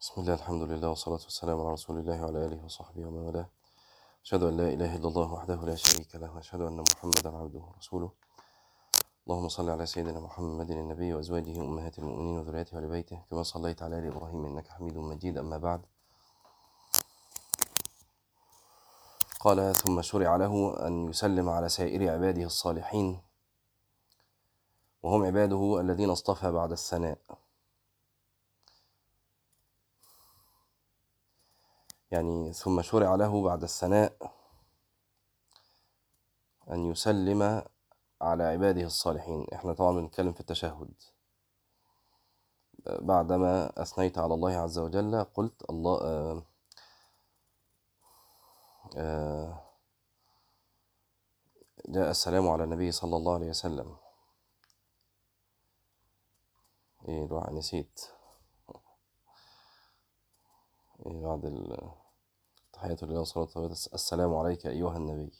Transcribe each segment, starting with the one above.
بسم الله الحمد لله والصلاة والسلام على رسول الله وعلى آله وصحبه ومن والاه. أشهد أن لا إله إلا الله وحده لا شريك له وأشهد أن محمدا عبده ورسوله. اللهم صل على سيدنا محمد النبي وأزواجه أمهات المؤمنين وذريته وآل بيته كما صليت على آل إبراهيم إنك حميد مجيد أما بعد. قال ثم شرع له أن يسلم على سائر عباده الصالحين وهم عباده الذين اصطفى بعد الثناء. يعني ثم شرع له بعد الثناء أن يسلم على عباده الصالحين. إحنا طبعا بنتكلم في التشهد. بعدما أثنيت على الله عز وجل قلت الله آه آه جاء السلام على النبي صلى الله عليه وسلم. إيه الواحد نسيت. إيه بعد ال- تحية الله والصلاة السلام عليك أيها النبي.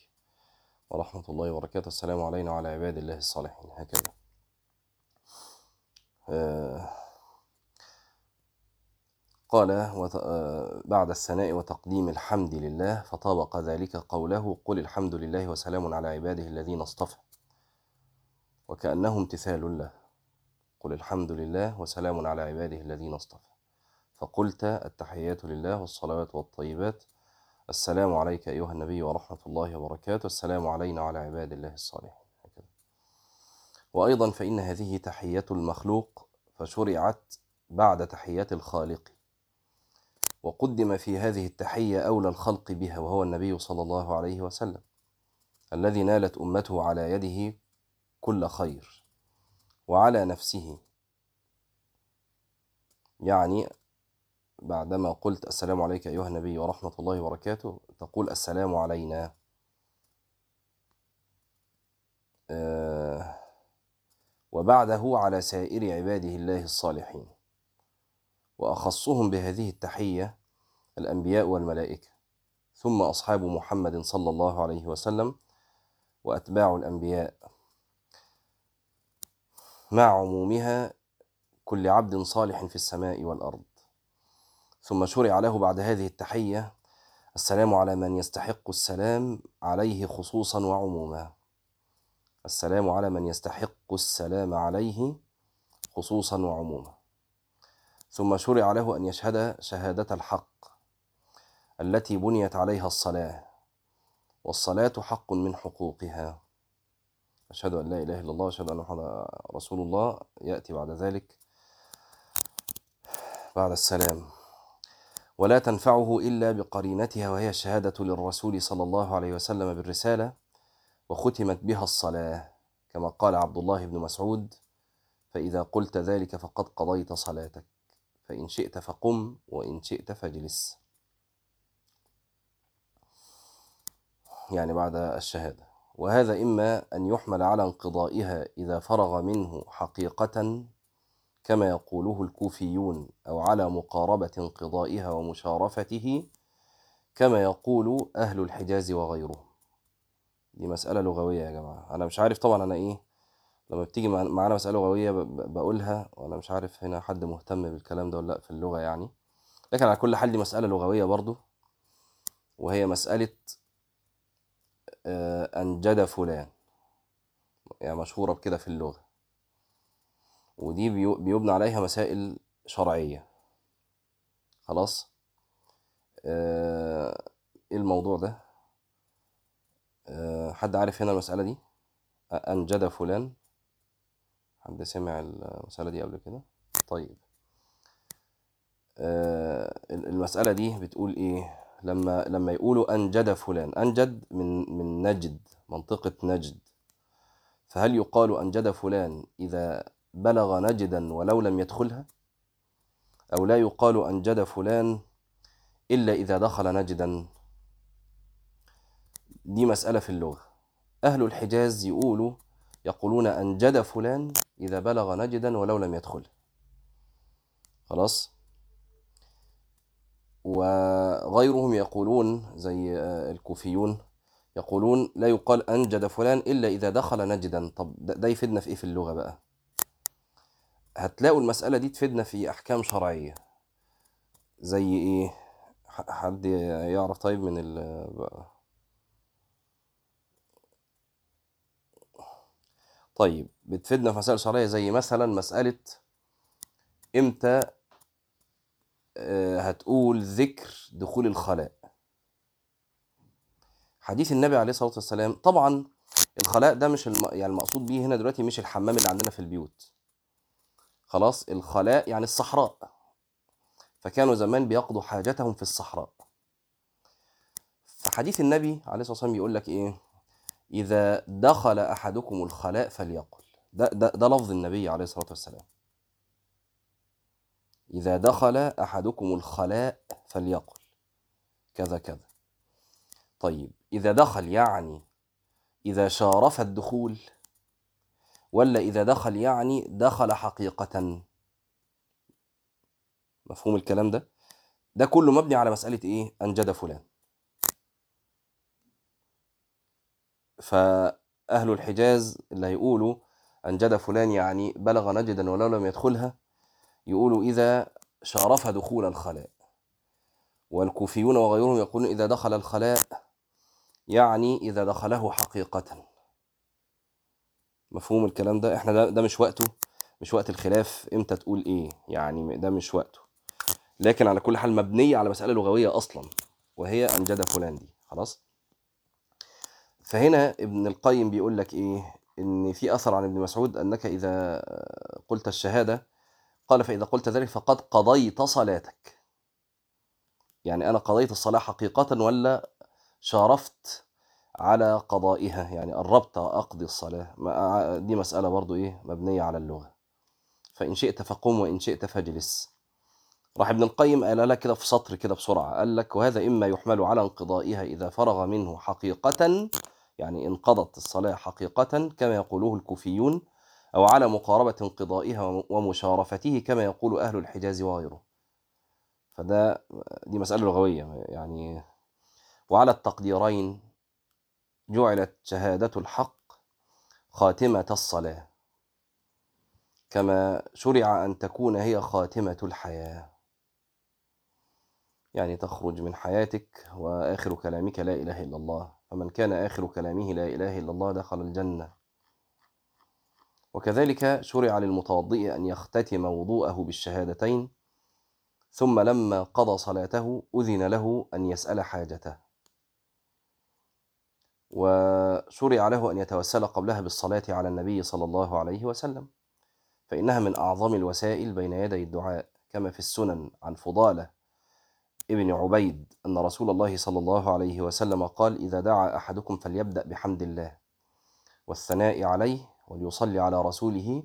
ورحمة الله وبركاته. السلام علينا وعلى عباد الله الصالحين. هكذا. آه، قال آه، بعد الثناء وتقديم الحمد لله فطابق ذلك قوله قل الحمد لله وسلام على عباده الذين اصطفى. وكأنه امتثال له. قل الحمد لله وسلام على عباده الذين اصطفى. فقلت التحيات لله والصلوات والطيبات السلام عليك أيها النبي ورحمة الله وبركاته. السلام علينا وعلى عباد الله الصالحين. وأيضا فإن هذه تحية المخلوق فشرعت بعد تحيات الخالق وقدم في هذه التحية أولى الخلق بها وهو النبي صلى الله عليه وسلم الذي نالت أمته على يده كل خير وعلى نفسه. يعني بعدما قلت السلام عليك أيها النبي ورحمة الله وبركاته تقول السلام علينا. آه، وبعده على سائر عباده الله الصالحين. وأخصهم بهذه التحية الأنبياء والملائكة ثم أصحاب محمد صلى الله عليه وسلم وأتباع الأنبياء. مع عمومها كل عبد صالح في السماء والأرض. ثم شرع له بعد هذه التحية السلام على من يستحق السلام عليه خصوصا وعموما. السلام على من يستحق السلام عليه خصوصا وعموما. ثم شرع له أن يشهد شهادة الحق التي بنيت عليها الصلاة والصلاة حق من حقوقها. أشهد أن لا إله إلا الله وأشهد أن محمدا رسول الله. يأتي بعد ذلك بعد السلام. ولا تنفعه إلا بقرينتها وهي الشهادة للرسول صلى الله عليه وسلم بالرسالة وختمت بها الصلاة. كما قال عبد الله بن مسعود فإذا قلت ذلك فقد قضيت صلاتك فإن شئت فقم وإن شئت فاجلس. يعني بعد الشهادة. وهذا إما أن يحمل على انقضائها إذا فرغ منه حقيقة كما يقوله الكوفيون أو على مقاربة انقضائها ومشارفته كما يقول أهل الحجاز وغيرهم. دي مسألة لغوية يا جماعة. أنا مش عارف طبعا أنا إيه لما بتيجي مع- معانا مسألة لغوية بقولها وأنا مش عارف هنا حد مهتم بالكلام ده ولا لأ في اللغة يعني. لكن على كل حال دي مسألة لغوية برضو وهي مسألة آه، أنجد فلان. يعني مشهورة بكده في اللغة. ودي بيبنى عليها مسائل شرعية. خلاص؟ آه، إيه الموضوع ده؟ آه، حد عارف هنا المسألة دي؟ أنجد فلان. حد سمع المسألة دي قبل كده؟ طيب. آه، ال- المسألة دي بتقول إيه؟ لما لما يقولوا أنجد فلان أنجد من من نجد منطقة نجد. فهل يقال أنجد فلان إذا بلغ نجدا ولو لم يدخلها؟ أو لا يقال أنجد فلان إلا إذا دخل نجدا؟ دي مسألة في اللغة. أهل الحجاز يقولوا يقولون أنجد فلان إذا بلغ نجدا ولو لم يدخل. خلاص؟ وغيرهم يقولون زي آه، الكوفيون يقولون لا يقال أنجد فلان إلا إذا دخل نجدا. طب ده ده يفيدنا في إيه في اللغة بقى؟ هتلاقوا المسألة دي تفيدنا في أحكام شرعية. زي ح- حد يعرف طيب من ال طيب بتفيدنا في مسائل شرعية زي مثلا مسألة إمتى آه، هتقول ذكر دخول الخلاء. حديث النبي عليه الصلاة والسلام طبعا الخلاء ده مش الم... يعني المقصود بيه هنا دلوقتي مش الحمام اللي عندنا في البيوت. خلاص الخلاء يعني الصحراء. فكانوا زمان بيقضوا حاجتهم في الصحراء. فحديث النبي عليه الصلاة والسلام بيقول لك إيه؟ إذا دخل أحدكم الخلاء فليقل. ده, ده, ده لفظ النبي عليه الصلاة والسلام. إذا دخل أحدكم الخلاء فليقل. كذا كذا. طيب إذا دخل يعني إذا شارف الدخول ولا إذا دخل يعني دخل حقيقة. مفهوم الكلام ده؟ ده كله مبني على مسألة إيه؟ أنجد فلان. فأهل الحجاز اللي هيقولوا أنجد فلان يعني بلغ نجدا ولو لم يدخلها يقولوا إذا شارف دخول الخلاء. والكوفيون وغيرهم يقولون إذا دخل الخلاء يعني إذا دخله حقيقة. مفهوم الكلام ده؟ إحنا ده, ده مش وقته. مش وقت الخلاف. إمتى تقول إيه؟ يعني ده مش وقته. لكن على كل حال مبنية على مسألة لغوية أصلا وهي أنجد فلان دي. خلاص؟ فهنا ابن القيم بيقول لك إيه؟ إن في أثر عن ابن مسعود أنك إذا قلت الشهادة قال فإذا قلت ذلك فقد قضيت صلاتك. يعني أنا قضيت الصلاة حقيقة ولا شارفت على قضائها يعني قربت أقضي الصلاة. ما- دي مسألة برضو إيه مبنية على اللغة. فإن شئت فقم وإن شئت فاجلس. راح ابن القيم قال لك كده في سطر كده بسرعة قال لك وهذا إما يحمل على انقضائها إذا فرغ منه حقيقة يعني انقضت الصلاة حقيقة كما يقوله الكوفيون أو على مقاربة انقضائها ومشارفته كما يقول أهل الحجاز وغيره. فده دي مسألة لغوية يعني وعلى التقديرين جعلت شهادة الحق خاتمة الصلاة كما شرع أن تكون هي خاتمة الحياة. يعني تخرج من حياتك وآخر كلامك لا إله إلا الله فمن كان آخر كلامه لا إله إلا الله دخل الجنة. وكذلك شرع للمتوضئ أن يختتم وضوءه بالشهادتين ثم لما قضى صلاته أذن له أن يسأل حاجته. وشرع له أن يتوسل قبلها بالصلاة على النبي صلى الله عليه وسلم فإنها من أعظم الوسائل بين يدي الدعاء كما في السنن عن فضالة ابن عبيد أن رسول الله صلى الله عليه وسلم قال إذا دعا أحدكم فليبدأ بحمد الله والثناء عليه وليصلي على رسوله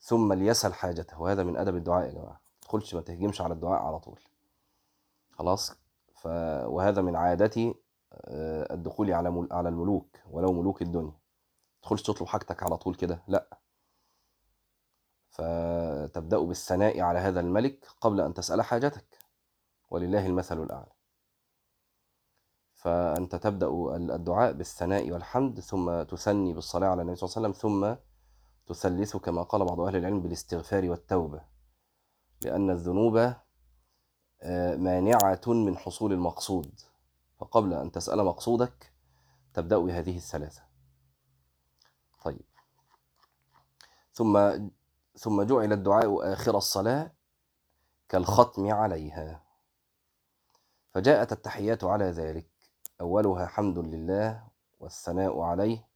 ثم ليسأل حاجته. وهذا من أدب الدعاء يا جماعة. ما تدخلش ما تهجمش على الدعاء على طول. خلاص؟ ف... وهذا من عادتي الدخول على. على الملوك ولو ملوك الدنيا. ما تدخلش تطلب حاجتك على طول كده لا. فتبدأ بالثناء على هذا الملك قبل أن تسأل حاجتك. ولله المثل الأعلى. فأنت تبدأ الدعاء بالثناء والحمد ثم تثني بالصلاة على النبي صلى الله عليه وسلم ثم تثلث كما قال بعض أهل العلم بالاستغفار والتوبة. لأن الذنوب آه، مانعة من حصول المقصود. فقبل أن تسأل مقصودك تبدأ بهذه الثلاثة. طيب. ثم ثم جعل الدعاء آخر الصلاة كالختم عليها. فجاءت التحيات على ذلك. أولها حمد لله والثناء عليه.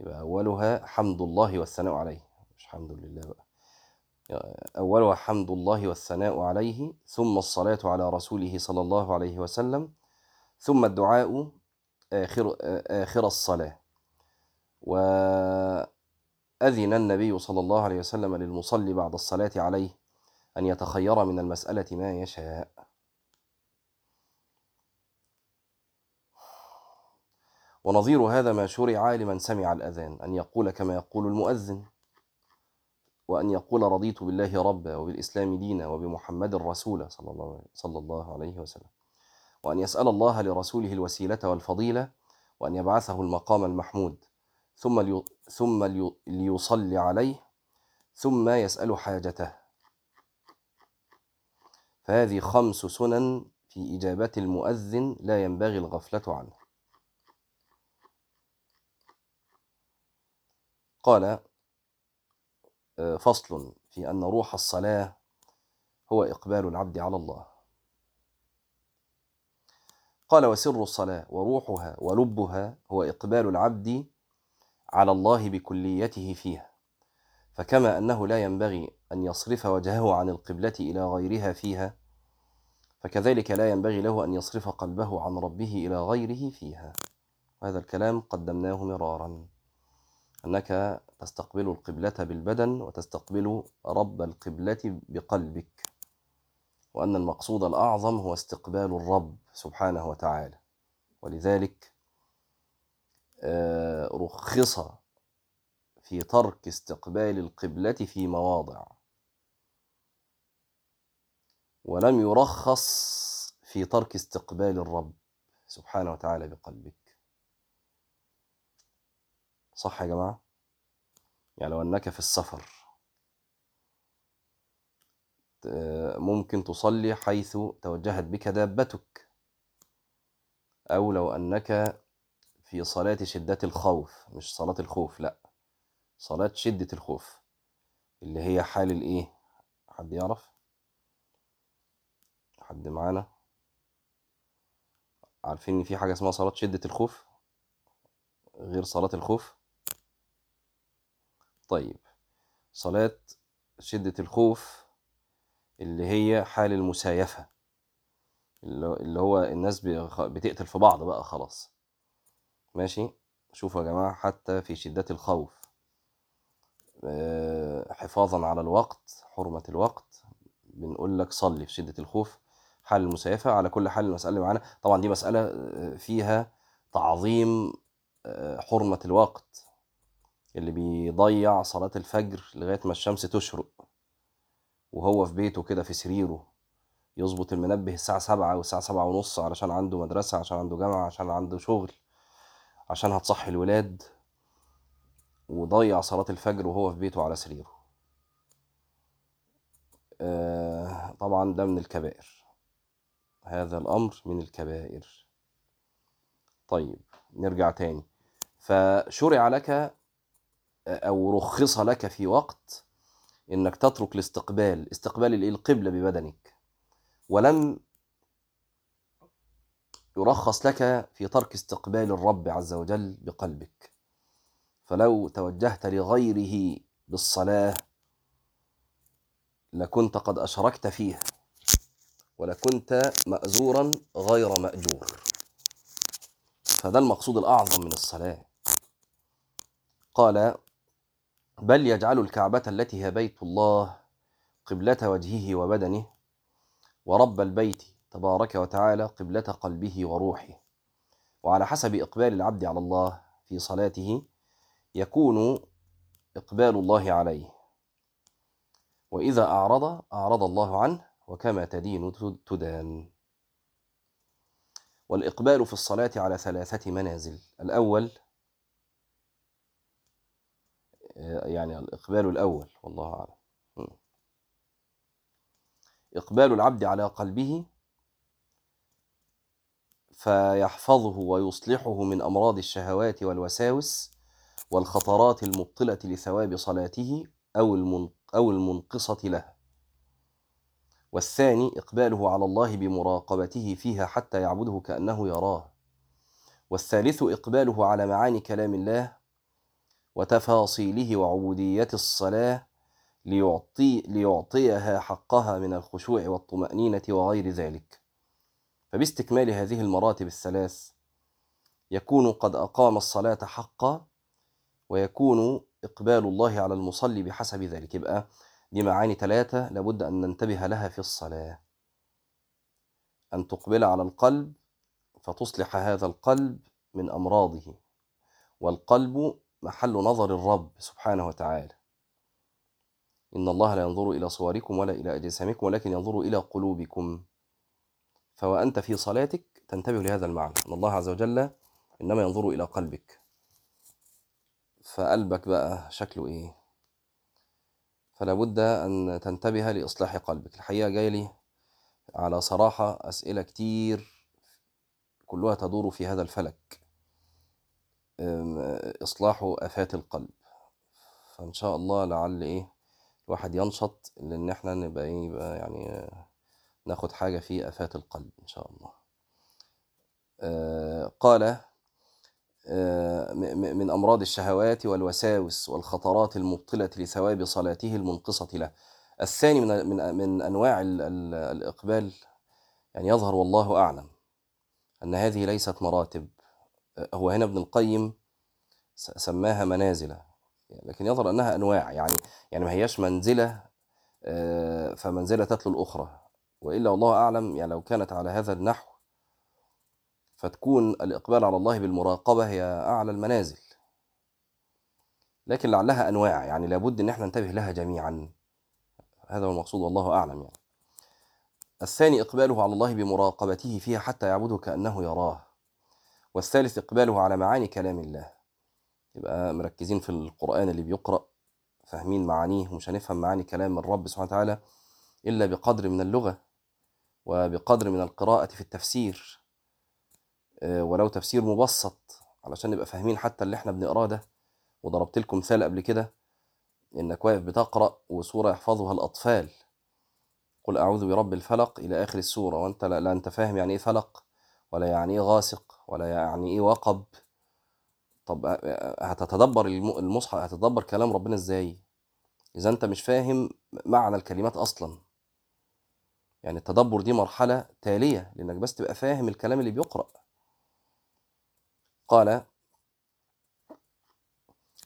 يبقى أولها حمد الله والثناء عليه. مش حمد لله بقى. أولها حمد الله والثناء عليه. ثم الصلاة على رسوله صلى الله عليه وسلم. ثم الدعاء آخر, آخر الصلاة. وأذن النبي صلى الله عليه وسلم للمصلي بعد الصلاة عليه أن يتخير من المسألة ما يشاء. ونظير هذا ما شرع لمن سمع الأذان أن يقول كما يقول المؤذن وأن يقول رضيت بالله ربا وبالإسلام دينا وبمحمد رسولا صلى الله عليه وسلم. وأن يسأل الله لرسوله الوسيلة والفضيلة وأن يبعثه المقام المحمود ثم لي ثم لي ليصلي عليه ثم يسأل حاجته. فهذه خمس سنن في إجابة المؤذن لا ينبغي الغفلة عنه. قال آه، فصل في أن روح الصلاة هو إقبال العبد على الله. قال وسر الصلاة وروحها ولبها هو إقبال العبد على الله بكليته فيها. فكما أنه لا ينبغي أن يصرف وجهه عن القبلة إلى غيرها فيها فكذلك لا ينبغي له أن يصرف قلبه عن ربه إلى غيره فيها. هذا الكلام قدمناه مرارا. أنك تستقبل القبلة بالبدن وتستقبل رب القبلة بقلبك. وأن المقصود الأعظم هو استقبال الرب سبحانه وتعالى. ولذلك آه، رخص في ترك استقبال القبلة في مواضع. ولم يرخص في ترك استقبال الرب سبحانه وتعالى بقلبك. صح يا جماعة؟ يعني لو أنك في السفر ممكن تصلي حيث توجهت بك دابتك. أو لو أنك في صلاة شدة الخوف مش صلاة الخوف لأ صلاة شدة الخوف. اللي هي حال الإيه؟ حد يعرف؟ حد معانا؟ عارفين إن في حاجة اسمها صلاة شدة الخوف؟ غير صلاة الخوف؟ طيب صلاة شدة الخوف اللي هي حال المسايفة. اللي هو الناس بتقتل في بعض بقى خلاص. ماشي؟ شوفوا يا جماعة حتى في شدة الخوف. آه، حفاظا على الوقت حرمة الوقت. بنقول لك صلي في شدة الخوف. حال المسايفة على كل حال المسألة اللي معانا. طبعا دي مسألة آه، فيها تعظيم آه، حرمة الوقت. اللي بيضيع صلاة الفجر لغاية ما الشمس تشرق. وهو في بيته كده في سريره يظبط المنبه الساعة سبعة والساعة سبعة ونص علشان عنده مدرسة عشان عنده جامعة عشان عنده شغل عشان هتصحي الولاد وضيع صلاة الفجر وهو في بيته على سريره. آه طبعا ده من الكبائر. هذا الأمر من الكبائر. طيب نرجع تاني. فشرع لك أو رخص لك في وقت إنك تترك الاستقبال استقبال القبلة ببدنك. ولم يرخص لك في ترك استقبال الرب عز وجل بقلبك. فلو توجهت لغيره بالصلاة لكنت قد أشركت فيها ولكنت مأزورا غير مأجور. فده المقصود الأعظم من الصلاة. قال بل يجعل الكعبة التي هي بيت الله قبلة وجهه وبدنه ورب البيت تبارك وتعالى قبلة قلبه وروحه وعلى حسب إقبال العبد على الله في صلاته يكون إقبال الله عليه وإذا أعرض أعرض الله عنه وكما تدين تدان والإقبال في الصلاة على ثلاثة منازل الأول يعني الإقبال الأول والله أعلم. إقبال العبد على قلبه فيحفظه ويصلحه من أمراض الشهوات والوساوس والخطرات المبطلة لثواب صلاته أو أو المنقصة له. والثاني إقباله على الله بمراقبته فيها حتى يعبده كأنه يراه. والثالث إقباله على معاني كلام الله وتفاصيله وعبودية الصلاة ليعطي ليعطيها حقها من الخشوع والطمأنينة وغير ذلك. فباستكمال هذه المراتب الثلاث يكون قد أقام الصلاة حقا ويكون إقبال الله على المصلي بحسب ذلك. يبقى دي معاني ثلاثة لابد أن ننتبه لها في الصلاة. أن تقبل على القلب فتصلح هذا القلب من أمراضه والقلب محل نظر الرب سبحانه وتعالى. إن الله لا ينظر إلى صوركم ولا إلى أجسامكم ولكن ينظر إلى قلوبكم. فوأنت في صلاتك تنتبه لهذا المعنى أن الله عز وجل إنما ينظر إلى قلبك. فقلبك بقى شكله إيه؟ فلا بد أن تنتبه لإصلاح قلبك. الحقيقة جاي لي على صراحة أسئلة كتير كلها تدور في هذا الفلك. إصلاح آفات القلب. فإن شاء الله لعل إيه الواحد ينشط لأن إحنا نبقى إيه يبقى يعني ناخد حاجة في آفات القلب إن شاء الله. آه، قال آه، من أمراض الشهوات والوساوس والخطرات المبطلة لثواب صلاته المنقصة له. الثاني من من من أنواع ال- ال- الإقبال يعني يظهر والله أعلم أن هذه ليست مراتب. هو هنا ابن القيم سماها منازل لكن يظهر أنها أنواع يعني يعني ما هياش منزلة آه، فمنزلة تتلو الأخرى. وإلا والله أعلم يعني لو كانت على هذا النحو فتكون الإقبال على الله بالمراقبة هي أعلى المنازل. لكن لعلها أنواع يعني لابد إن إحنا ننتبه لها جميعا. هذا هو المقصود والله أعلم يعني. الثاني إقباله على الله بمراقبته فيها حتى يعبده كأنه يراه. والثالث إقباله على معاني كلام الله. يبقى مركزين في القرآن اللي بيقرأ فاهمين معانيه ومش هنفهم معاني كلام الرب سبحانه وتعالى إلا بقدر من اللغة وبقدر من القراءة في التفسير. آه، ولو تفسير مبسط علشان نبقى فاهمين حتى اللي إحنا بنقراه ده. وضربت لكم مثال قبل كده انك واقف بتقرأ وسورة يحفظها الأطفال. قل أعوذ برب الفلق إلى آخر السورة. وأنت لا, لا أنت فاهم يعني إيه فلق ولا يعني إيه غاسق. ولا يعني إيه وقب؟ طب هتتدبر الم- المصحف هتتدبر كلام ربنا إزاي؟ إذا أنت مش فاهم معنى الكلمات أصلا. يعني التدبر دي مرحلة تالية لإنك بس تبقى فاهم الكلام اللي بيقرأ. قال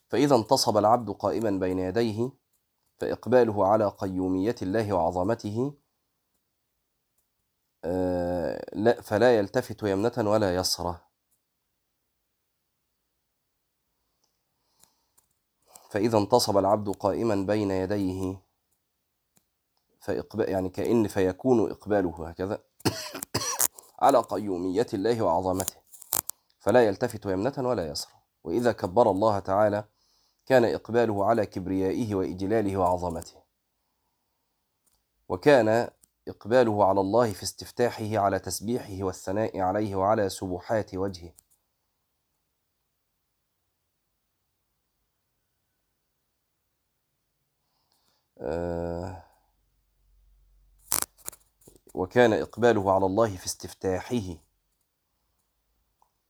فإذا انتصب العبد قائما بين يديه فإقباله على قيومية الله وعظمته آه، فلا يلتفت يمنة ولا يسرى فإذا انتصب العبد قائما بين يديه فإقبال يعني كأن فيكون إقباله هكذا على قيومية الله وعظمته. فلا يلتفت يمنة ولا يسرى وإذا كبر الله تعالى كان إقباله على كبريائه وإجلاله وعظمته. وكان إقباله على الله في استفتاحه على تسبيحه والثناء عليه وعلى سبحات وجهه. آه، وكان إقباله على الله في استفتاحه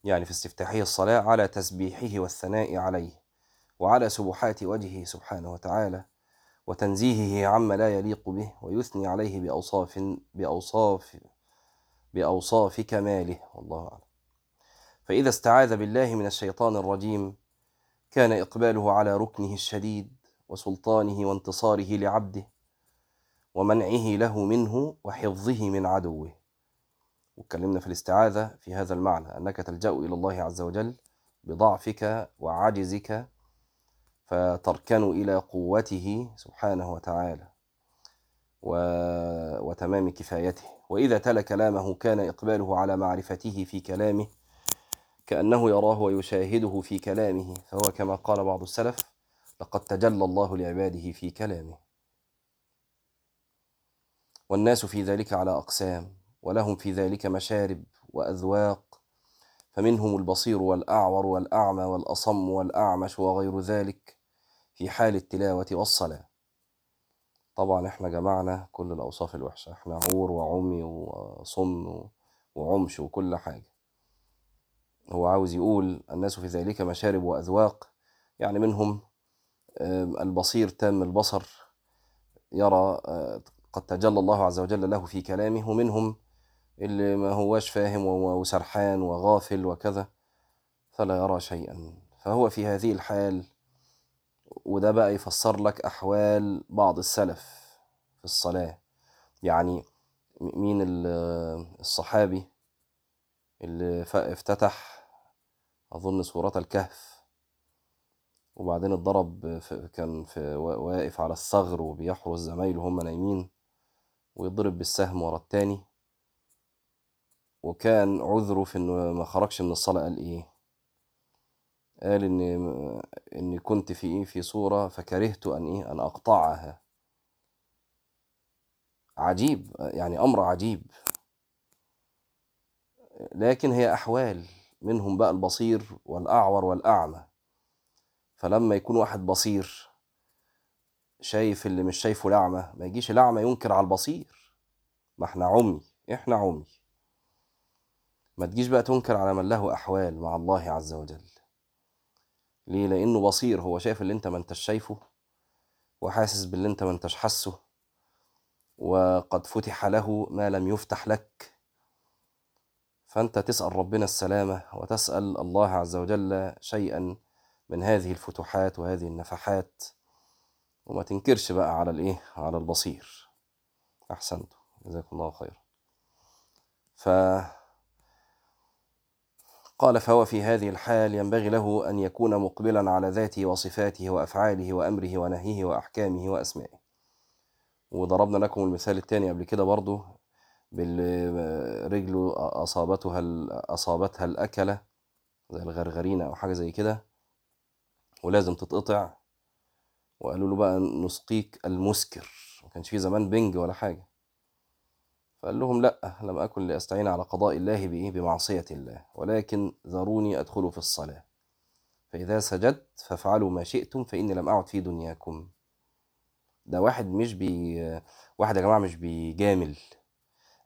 يعني في استفتاحه الصلاة على تسبيحه والثناء عليه وعلى سبحات وجهه سبحانه وتعالى. وتنزيهه عما لا يليق به ويثني عليه بأوصاف بأوصاف بأوصاف كماله. والله أعلم. فإذا استعاذ بالله من الشيطان الرجيم كان إقباله على ركنه الشديد وسلطانه وانتصاره لعبده ومنعه له منه وحفظه من عدوه. واتكلمنا في الاستعاذة في هذا المعنى أنك تلجأ إلى الله عز وجل بضعفك وعجزك فتركن إلى قوته سبحانه وتعالى و... وتمام كفايته. وإذا تلا كلامه كان إقباله على معرفته في كلامه كأنه يراه ويشاهده في كلامه فهو كما قال بعض السلف لقد تجلى الله لعباده في كلامه. والناس في ذلك على أقسام ولهم في ذلك مشارب وأذواق فمنهم البصير والأعور والأعمى والأصم والأعمش وغير ذلك. في حال التلاوة والصلاة. طبعا إحنا جمعنا كل الأوصاف الوحشة. إحنا عور وعمي وصم وعمش وكل حاجة. هو عاوز يقول الناس في ذلك مشارب وأذواق. يعني منهم البصير تام البصر يرى آه، قد تجلى الله عز وجل له في كلامه. ومنهم اللي ما هواش فاهم وسرحان وغافل وكذا فلا يرى شيئا. فهو في هذه الحال وده بقى يفسر لك أحوال بعض السلف في الصلاة. يعني مين ال- الصحابي اللي افتتح أظن سورة الكهف وبعدين اتضرب كان في وا- واقف على الثغر وبيحرس زمايله هم نايمين ويضرب بالسهم ورا التاني. وكان عذره في إنه ما خرجش من الصلاة قال إيه؟ قال ان إني كنت في إيه في صورة فكرهت أن إيه أن أقطعها. عجيب يعني أمر عجيب. لكن هي أحوال منهم بقى البصير والأعور والأعمى. فلما يكون واحد بصير شايف اللي مش شايفه الأعمى ما يجيش الأعمى ينكر على البصير. ما إحنا عمي إحنا عمي. ما تجيش بقى تنكر على من له أحوال مع الله عز وجل. ليه؟ لأنه بصير هو شايف اللي أنت ما أنتش شايفه وحاسس باللي أنت ما أنتش حاسه وقد فتح له ما لم يفتح لك. فأنت تسأل ربنا السلامة وتسأل الله عز وجل شيئا من هذه الفتوحات وهذه النفحات. وما تنكرش بقى على الإيه؟ على البصير. احسنت جزاكم الله خير ف قال فهو في هذه الحال ينبغي له أن يكون مقبلا على ذاته وصفاته وأفعاله وأمره ونهيه وأحكامه وأسمائه. وضربنا لكم المثال الثاني قبل كده برضه بالرجل أصابتها أصابتها الأكلة زي الغرغرينة أو حاجة زي كده ولازم تتقطع. وقالوا له بقى نسقيك المسكر. ما كانش في زمان بنج ولا حاجة. فقال لهم لا لم أكن لأستعين على قضاء الله بإيه بمعصية الله ولكن ذروني أدخل في الصلاة. فإذا سجدت فافعلوا ما شئتم فإني لم أعد في دنياكم. ده واحد مش بي واحد يا جماعة مش بيجامل.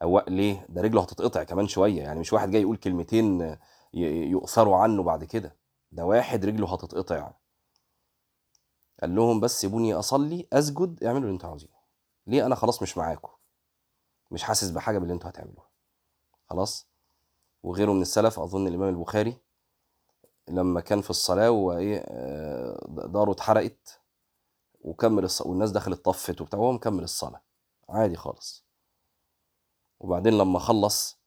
أو ليه؟ ده رجله هتتقطع كمان شوية يعني مش واحد جاي يقول كلمتين يؤثروا عنه بعد كده. ده واحد رجله هتتقطع. قال لهم بس سيبوني أصلي أسجد اعملوا اللي أنتوا عاوزينه. ليه أنا خلاص مش معاكم؟ مش حاسس بحاجة باللي أنتوا هتعملوها. خلاص؟ وغيره من السلف أظن الإمام البخاري لما كان في الصلاة وإيه داره اتحرقت وكمل الصلاة والناس دخلت طفت وبتاع وهو مكمل الصلاة. عادي خالص. وبعدين لما خلص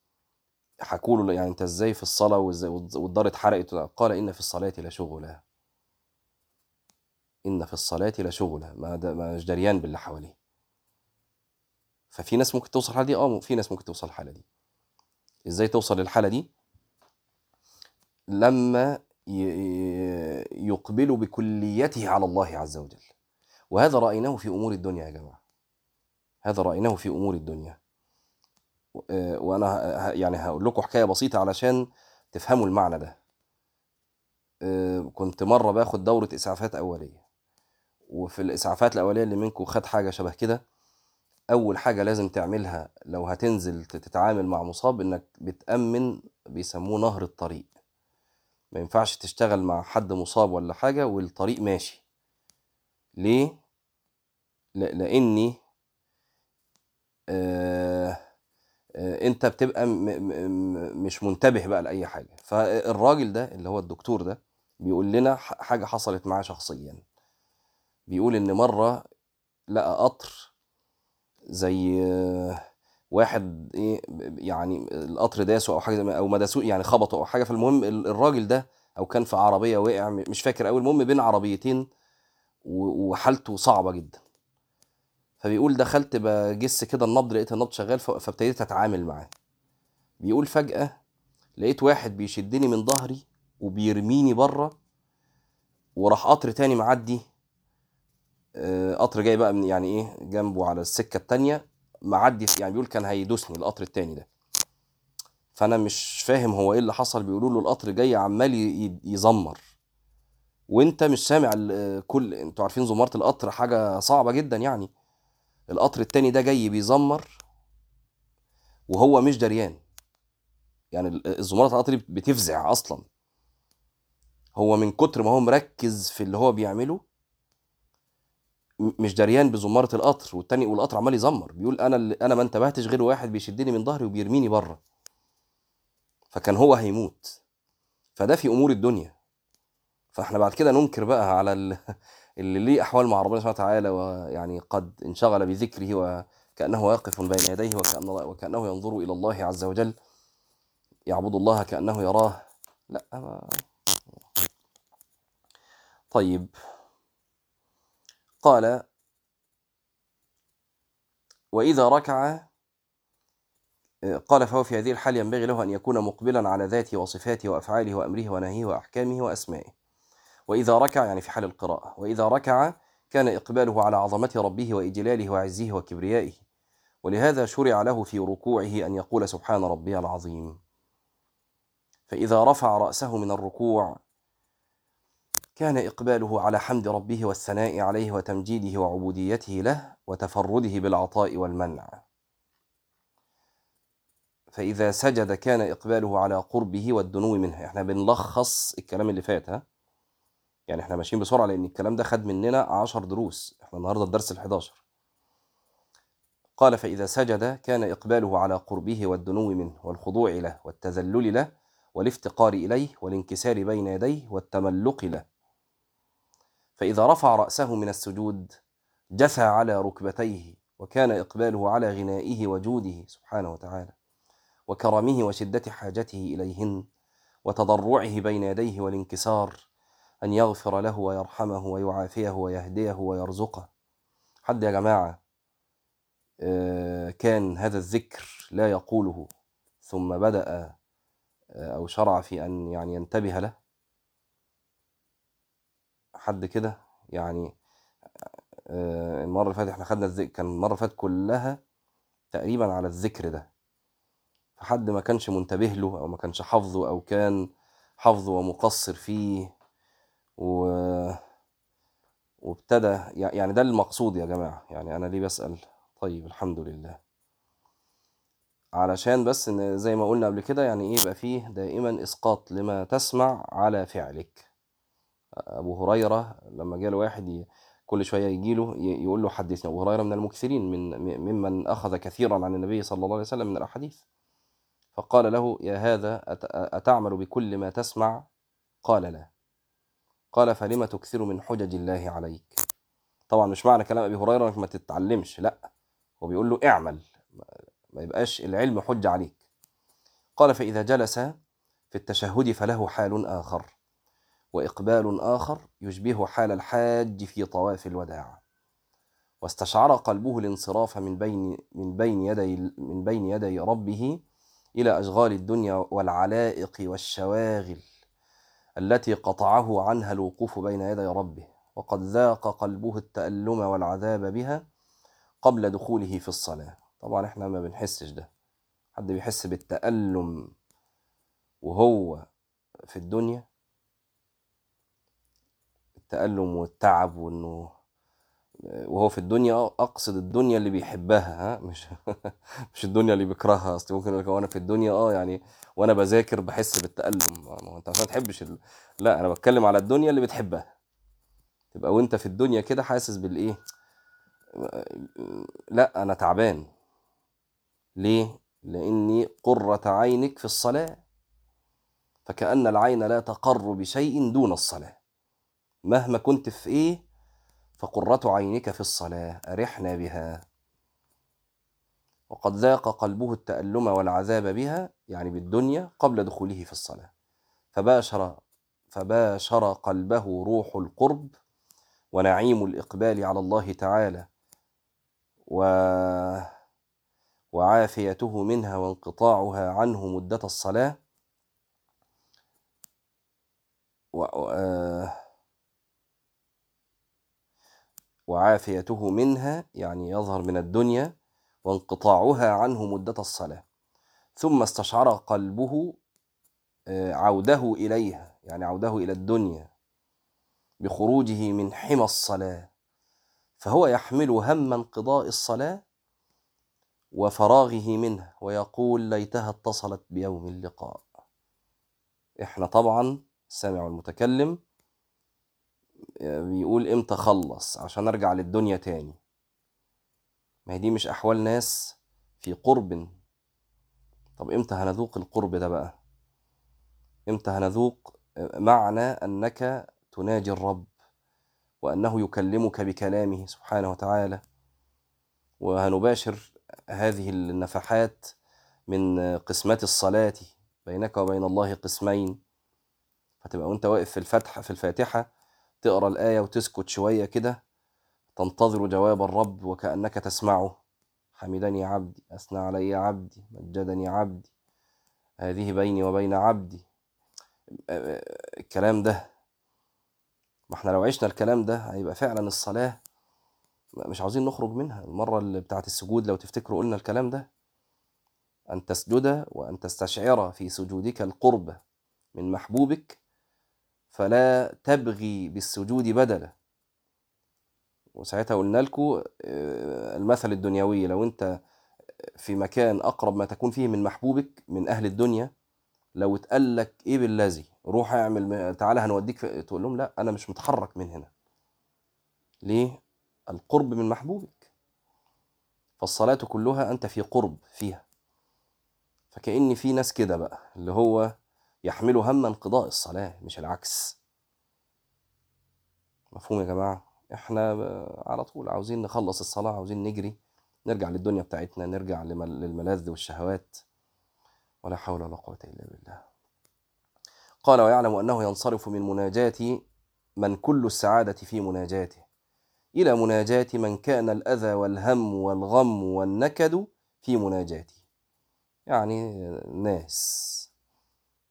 حكوا له يعني انت إزاي في الصلاة وازاي والدار اتحرقت؟ قال إن في الصلاة لشغلا إن في الصلاة لشغلة ما مش دريان باللي حواليه. ففي ناس ممكن توصل الحالة دي؟ آه في ناس ممكن توصل الحالة دي. إزاي توصل للحالة دي؟ لما يقبل بكليته على الله عز وجل. وهذا رأيناه في أمور الدنيا يا جماعة. هذا رأيناه في أمور الدنيا. وأنا يعني هقول لكم حكاية بسيطة علشان تفهموا المعنى ده. كنت مرة باخد دورة إسعافات أولية. وفي الإسعافات الأولية اللي منكم خد حاجة شبه كده أول حاجة لازم تعملها لو هتنزل تتعامل مع مصاب إنك بتأمن بيسموه نهر الطريق. ما ينفعش تشتغل مع حد مصاب ولا حاجة والطريق ماشي. ليه؟ لأني آه آه أنت بتبقى م م مش منتبه بقى لأي حاجة. فالراجل ده اللي هو الدكتور ده بيقول لنا حاجة حصلت معاه شخصيا. بيقول إن مرة لقى قطر زي واحد إيه يعني القطر داسه أو حاجة أو ما داسوه يعني خبطه أو حاجة فالمهم الراجل ده أو كان في عربية وقع مش فاكر قوي المهم بين عربيتين وحالته صعبة جدا. فبيقول دخلت بجس كده النبض لقيت النبض شغال فابتديت أتعامل معاه. بيقول فجأة لقيت واحد بيشدني من ظهري وبيرميني بره وراح قطر تاني معدي قطر جاي بقى من يعني إيه جنبه على السكة التانية. معدي يعني بيقول كان هيدوسني القطر التاني ده. فأنا مش فاهم هو إيه اللي حصل. بيقولوا له القطر جاي عمال يزمر. وأنت مش سامع كل أنتوا عارفين زمارة القطر حاجة صعبة جدا يعني. القطر التاني ده جاي بيزمر وهو مش دريان. يعني زمارة القطر بتفزع أصلا. هو من كتر ما هو مركز في اللي هو بيعمله مش دريان بزمارة القطر والتاني والقطر عمال يزمر بيقول أنا أنا ما انتبهتش غير واحد بيشدني من ظهري وبيرميني بره. فكان هو هيموت. فده في أمور الدنيا. فإحنا بعد كده ننكر بقى على اللي ليه أحوال مع ربنا سبحانه وتعالى ويعني قد انشغل بذكره وكأنه واقف بين يديه وكأن وكأنه ينظر إلى الله عز وجل. يعبد الله كأنه يراه. لا طيب. قال وإذا ركع قال فهو في هذه الحال ينبغي له أن يكون مقبلا على ذاته وصفاته وأفعاله وأمره ونهيه وأحكامه وأسمائه. وإذا ركع يعني في حال القراءة وإذا ركع كان إقباله على عظمة ربه وإجلاله وعزه وكبريائه. ولهذا شرع له في ركوعه أن يقول سبحان ربي العظيم. فإذا رفع رأسه من الركوع كان إقباله على حمد ربه والثناء عليه وتمجيده وعبوديته له وتفرده بالعطاء والمنع. فإذا سجد كان إقباله على قربه والدنو منه. إحنا بنلخص الكلام اللي فات ها؟ يعني إحنا ماشيين بسرعة لأن الكلام ده خد مننا عشر دروس. إحنا النهاردة الدرس الحداشر. قال فإذا سجد كان إقباله على قربه والدنو منه والخضوع له والتذلل له والافتقار إليه والانكسار بين يديه والتملق له. فإذا رفع رأسه من السجود جثى على ركبتيه وكان إقباله على غنائه وجوده سبحانه وتعالى وكرمه وشدة حاجته إليهن وتضرعه بين يديه والانكسار أن يغفر له ويرحمه ويعافيه ويهديه ويرزقه. حد يا جماعة كان هذا الذكر لا يقوله ثم بدأ أو شرع في أن يعني ينتبه له؟ حد كده يعني المرة اللي فاتت إحنا خدنا كان المرة اللي فاتت كلها تقريبا على الذكر ده. فحد ما كانش منتبه له أو ما كانش حافظه أو كان حافظه ومقصر فيه و... وابتدى يعني ده المقصود يا جماعة. يعني أنا ليه بسأل؟ طيب الحمد لله. علشان بس إن زي ما قلنا قبل كده يعني إيه يبقى فيه دائما إسقاط لما تسمع على فعلك. أبو هريرة لما جاله واحد كل شوية يجي له يقول له حدثني. أبو هريرة من المكثرين من ممن أخذ كثيرا عن النبي صلى الله عليه وسلم من الأحاديث. فقال له يا هذا أتعمل بكل ما تسمع؟ قال لا. قال فلم تكثر من حجج الله عليك؟ طبعا مش معنى كلام أبي هريرة إنك ما تتعلمش لا. هو بيقول له اعمل ما يبقاش العلم حجة عليك. قال فإذا جلس في التشهد فله حال آخر. وإقبال آخر يشبه حال الحاج في طواف الوداع. واستشعر قلبه الانصراف من بين من بين يدي من بين يدي ربه إلى أشغال الدنيا والعلائق والشواغل التي قطعه عنها الوقوف بين يدي ربه. وقد ذاق قلبه التألم والعذاب بها قبل دخوله في الصلاة. طبعا إحنا ما بنحسش ده. حد بيحس بالتألم وهو في الدنيا؟ التألم والتعب وإنه وهو في الدنيا أقصد الدنيا اللي بيحبها ها؟ مش مش الدنيا اللي بيكرهها. أصل ممكن يقول وأنا في الدنيا آه يعني وأنا بذاكر بحس بالتألم. ما هو أنت عشان ما تحبش ال... لا أنا بتكلم على الدنيا اللي بتحبها. تبقى وأنت في الدنيا كده حاسس بالإيه؟ لا أنا تعبان. ليه؟ لإني قرة عينك في الصلاة. فكأن العين لا تقر بشيء دون الصلاة. مهما كنت في إيه فقرة عينك في الصلاة أرحنا بها. وقد ذاق قلبه التألم والعذاب بها يعني بالدنيا قبل دخوله في الصلاة. فباشر فباشر قلبه روح القرب ونعيم الإقبال على الله تعالى. و وعافيته منها وانقطاعها عنه مدة الصلاة. و... وعافيته منها يعني يظهر من الدنيا وانقطاعها عنه مدة الصلاة. ثم استشعر قلبه عوده إليها يعني عوده إلى الدنيا بخروجه من حمى الصلاة. فهو يحمل هم انقضاء الصلاة وفراغه منها ويقول ليتها اتصلت بيوم اللقاء إحنا طبعا السامع المتكلم بيقول إمتى اخلص عشان ارجع للدنيا تاني. ما هي دي مش أحوال ناس في قرب. طب إمتى هنذوق القرب ده بقى؟ إمتى هنذوق معنى أنك تناجي الرب وأنه يكلمك بكلامه سبحانه وتعالى؟ وهنباشر هذه النفحات من قسمات الصلاة بينك وبين الله قسمين. فتبقى وأنت واقف في الفتحة في الفاتحة تقرأ الآية وتسكت شوية كده تنتظر جواب الرب وكأنك تسمعه. حمدني عبدي أثنى علي عبدي مجدني عبدي هذه بيني وبين عبدي. الكلام ده ما إحنا لو عشنا الكلام ده هيبقى فعلا الصلاة مش عاوزين نخرج منها. المرة اللي بتاعت السجود لو تفتكروا قلنا الكلام ده أن تسجد وأن تستشعر في سجودك القرب من محبوبك فلا تبغي بالسجود بدلا. وساعتها قلنا لكم المثل الدنيوي لو أنت في مكان أقرب ما تكون فيه من محبوبك من أهل الدنيا لو اتقال لك إيه بالذي؟ روح اعمل تعالى هنوديك. تقول لهم لا أنا مش متحرك من هنا. ليه؟ القرب من محبوبك. فالصلاة كلها أنت في قرب فيها. فكأن في ناس كده بقى اللي هو يحملوا هم انقضاء الصلاة مش العكس. مفهوم يا جماعة؟ إحنا على طول عاوزين نخلص الصلاة عاوزين نجري نرجع للدنيا بتاعتنا نرجع للملاذ والشهوات. ولا حول ولا قوة إلا بالله. قال ويعلم أنه ينصرف من مناجاة من كل السعادة في مناجاته. إلى مناجاة من كان الأذى والهم والغم والنكد في مناجاته. يعني ناس.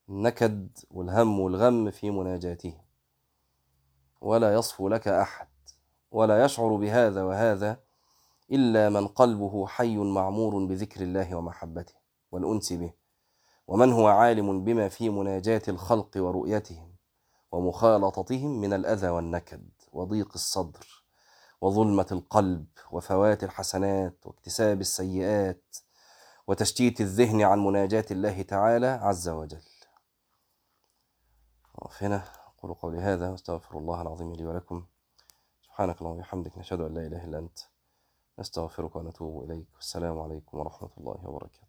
النكد والهم والغم في مناجاته. ولا يصفو لك أحد ولا يشعر بهذا وهذا إلا من قلبه حي معمور بذكر الله ومحبته والأنس به. ومن هو عالم بما في مناجاة الخلق ورؤيتهم ومخالطتهم من الأذى والنكد وضيق الصدر وظلمة القلب وفوات الحسنات واكتساب السيئات وتشتيت الذهن عن مناجاة الله تعالى عز وجل. وقف هنا أقول قولي هذا واستغفر الله العظيم لي ولكم. سبحانك اللهم وبحمدك نشهد أن لا إله إلا أنت. نستغفرك ونتوب إليك. والسلام عليكم ورحمة الله وبركاته.